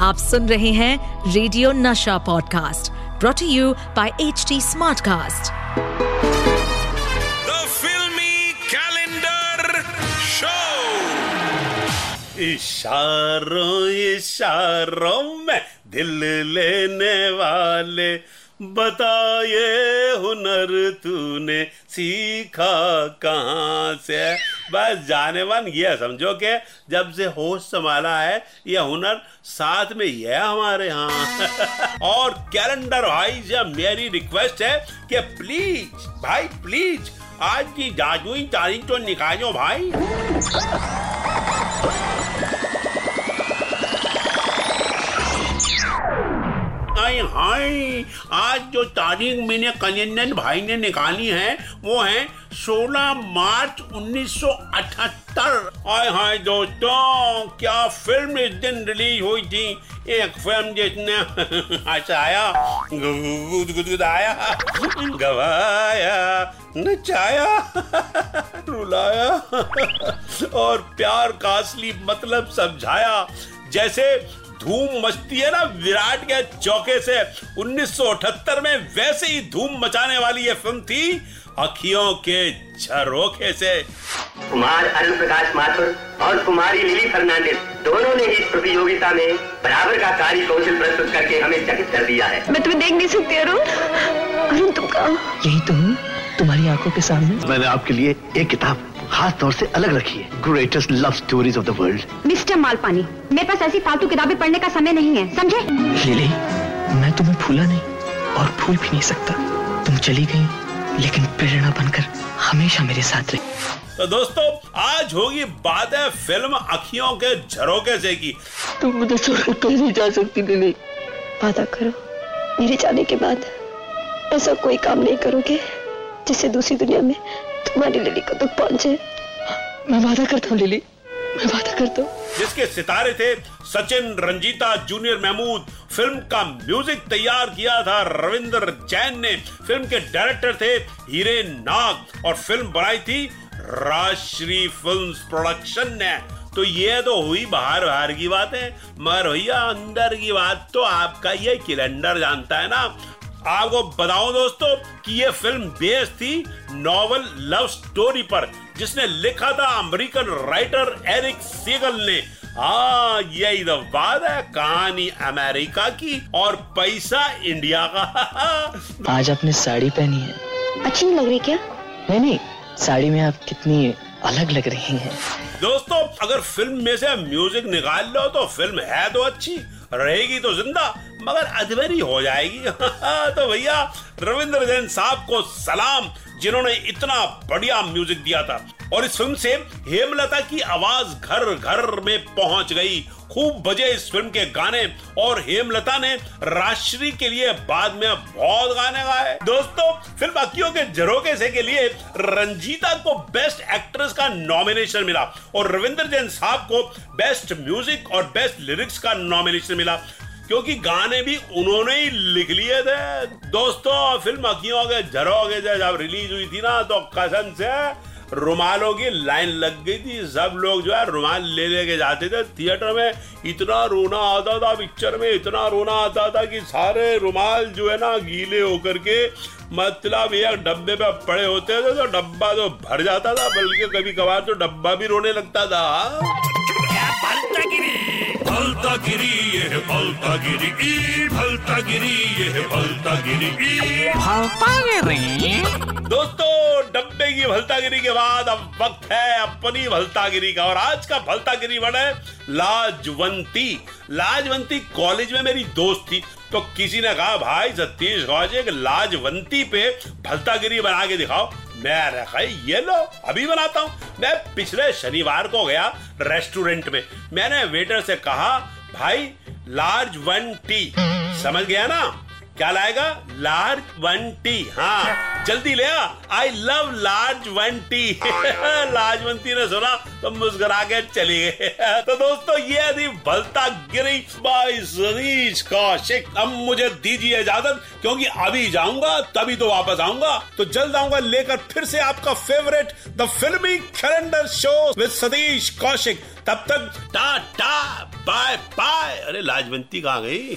आप सुन रहे हैं radio Nasha podcast brought you by H T Smartcast The filmi calendar show इशारों इशारों में दिल लेने वाले, बताए हुनर तूने सीखा कहाँ से? बस जाने वन, ये समझो कि जब से होश संभाला है, ये हुनर साथ में ही है हमारे यहाँ। और कैलेंडर वाइज से मेरी रिक्वेस्ट है कि प्लीज़, भाई प्लीज़, आज की जादुई तारीख तो निकालो भाई। हाय हाय। आज जो तारीख मैंने कलिंदन भाई ने निकाली है, वो है 16 मार्च 1978 हाय हाय दोस्तों, क्या फ़िल्म इस दिन रिलीज़ हुई थी? एक फ़िल्म जिसने हंसाया गुदगुदाया गवाया, नचाया, रुलाया, और प्यार का असली मतलब समझाया। जैसे धूम मचती है ना विराट के चौके से। 1978 में वैसे ही धूम मचाने वाली ये फ़िल्म थी अखियों के झरोखे से। कुमार अरुण प्रकाश माथुर और कुमारी लिली फर्नांडिस दोनों ने इस प्रतियोगिता में बराबर का कार्य कौशल प्रस्तुत करके हमें चकित कर दिया है। मैं तुम्हें देख नहीं सकती अरुण। अरुण तुम कहा यही तो हूँ तुम्हारी आँखों के सामने। मैंने आपके लिए एक किताब खास तौर से अलग रखिए greatest love stories of the world mister Malpani मेरे पास ऐसी फालतू किताबें पढ़ने का समय नहीं है समझे? लिली मैं तुम्हें भूला नहीं और भूल भी नहीं सकता। तुम चली गई लेकिन प्रेरणा बनकर हमेशा मेरे साथ रही। तो दोस्तों आज होगी बात है फ़िल्म अखियों के झरोके से की। तुम मुझे छोड़कर कहीं नहीं जा सकती लिली वादा करो मेरे जाने के बाद ऐसा कोई काम नहीं करोगे जिससे दूसरी दुनिया में तुम्हारी लिली को दुख पहुँचे। मैं वादा करता हूँ, लिली। मैं वादा करता हूँ। जिसके सितारे थे सचिन रंजीता जूनियर महमूद। फ़िल्म का म्यूज़िक तैयार किया था रविंद्र जैन ने। फ़िल्म के डायरेक्टर थे हीरे नाग और फ़िल्म बनाई थी राजश्री फिल्म्स प्रोडक्शन ने। तो ये तो हुई बाहर बाहर की बात। है मगर भैया, अंदर की बात तो आपका ये कैलेंडर जानता है ना। आपको बताऊँ दोस्तों कि ये फ़िल्म बेस्ड थी नॉवल लव स्टोरी पर जिसने लिखा था अमेरिकन राइटर एरिक सीगल ने। हाँ यही तो बात है कहानी अमेरिका की और पैसा इंडिया का। आज आपने साड़ी पहनी है। अच्छी नहीं लग रही क्या? नहीं नहीं साड़ी में आप कितनी अलग लग रही हैं। दोस्तों अगर फ़िल्म में से म्यूज़िक निकाल लो तो फ़िल्म है तो अच्छी रहेगी तो ज़िंदा मगर अधूरी हो जाएगी। तो भैया, रविंद्र जैन साहब को सलाम, जिन्होंने इतना बढ़िया म्यूज़िक दिया था। और इस फ़िल्म से हेमलता की आवाज़ घर घर में पहुँच गई। खूब बजे इस फ़िल्म के गाने, और हेमलता ने राजश्री के लिए बाद में बहुत गाने गाए। दोस्तों, फ़िल्म अक्कियों के झरोके से के लिए रंजीता को बेस्ट एक्ट्रेस का नॉमिनेशन मिला। और रविंद्र जैन साहब को बेस्ट म्यूज़िक और बेस्ट लिरिक्स का नॉमिनेशन मिला। क्योंकि गाने भी उन्होंने ही लिख लिए थे। दोस्तों, फ़िल्म अखियों के झरोके से जब रिलीज़ हुई थी ना तो कसम से रुमालों की लाइन लग गई थी। सब लोग जो है रुमाल ले लेके जाते थे। थिएटर में इतना रोना आता था, पिक्चर में इतना रोना आता था कि सारे रुमाल जो है ना, गीले होकर के मतलब एक डब्बे पे पड़े होते थे तो डब्बा तो भर जाता था, बल्कि कभी कभार तो डब्बा भी रोने लगता था। भलता गिरी ये है भलता गिरी ई भलता गिरी ये है भलता गिरी ई। भलता गिरी दोस्तों डब्बे की भलतागिरी के बाद अब वक्त है अपनी भलतागिरी का और आज का भलतागिरी वर्ड है लाजवंती। लाजवंती कॉलेज में मेरी दोस्त थी तो किसी ने कहा भाई सतीश गौज एक लाजवंती पे भलतागिरी बना के दिखाओ। मैं रखा ये लो, अभी बनाता हूँ। मैं पिछले शनिवार को गया रेस्टोरेंट में। मैंने वेटर से कहा, भाई, लार्ज वन टी। समझ गया ना? क्या लाएगा? लार्ज वन टी हाँ। जल्दी ले आ। I love large one tea Lajwanti ने सुना तो मुस्कुरा के चली गए। तो दोस्तों ये थी भलता गिरी बाई सतीश कौशिक अब मुझे दीजिए इजाज़त क्योंकि अभी जाऊँगा तभी तो वापस आऊँगा। तो जल्द आऊँगा लेकर फिर से आपका favourite the filmi calendar show with Satish Kaushik तब तक टाटा बाय बाय अरे लाजवंती कहाँ गई?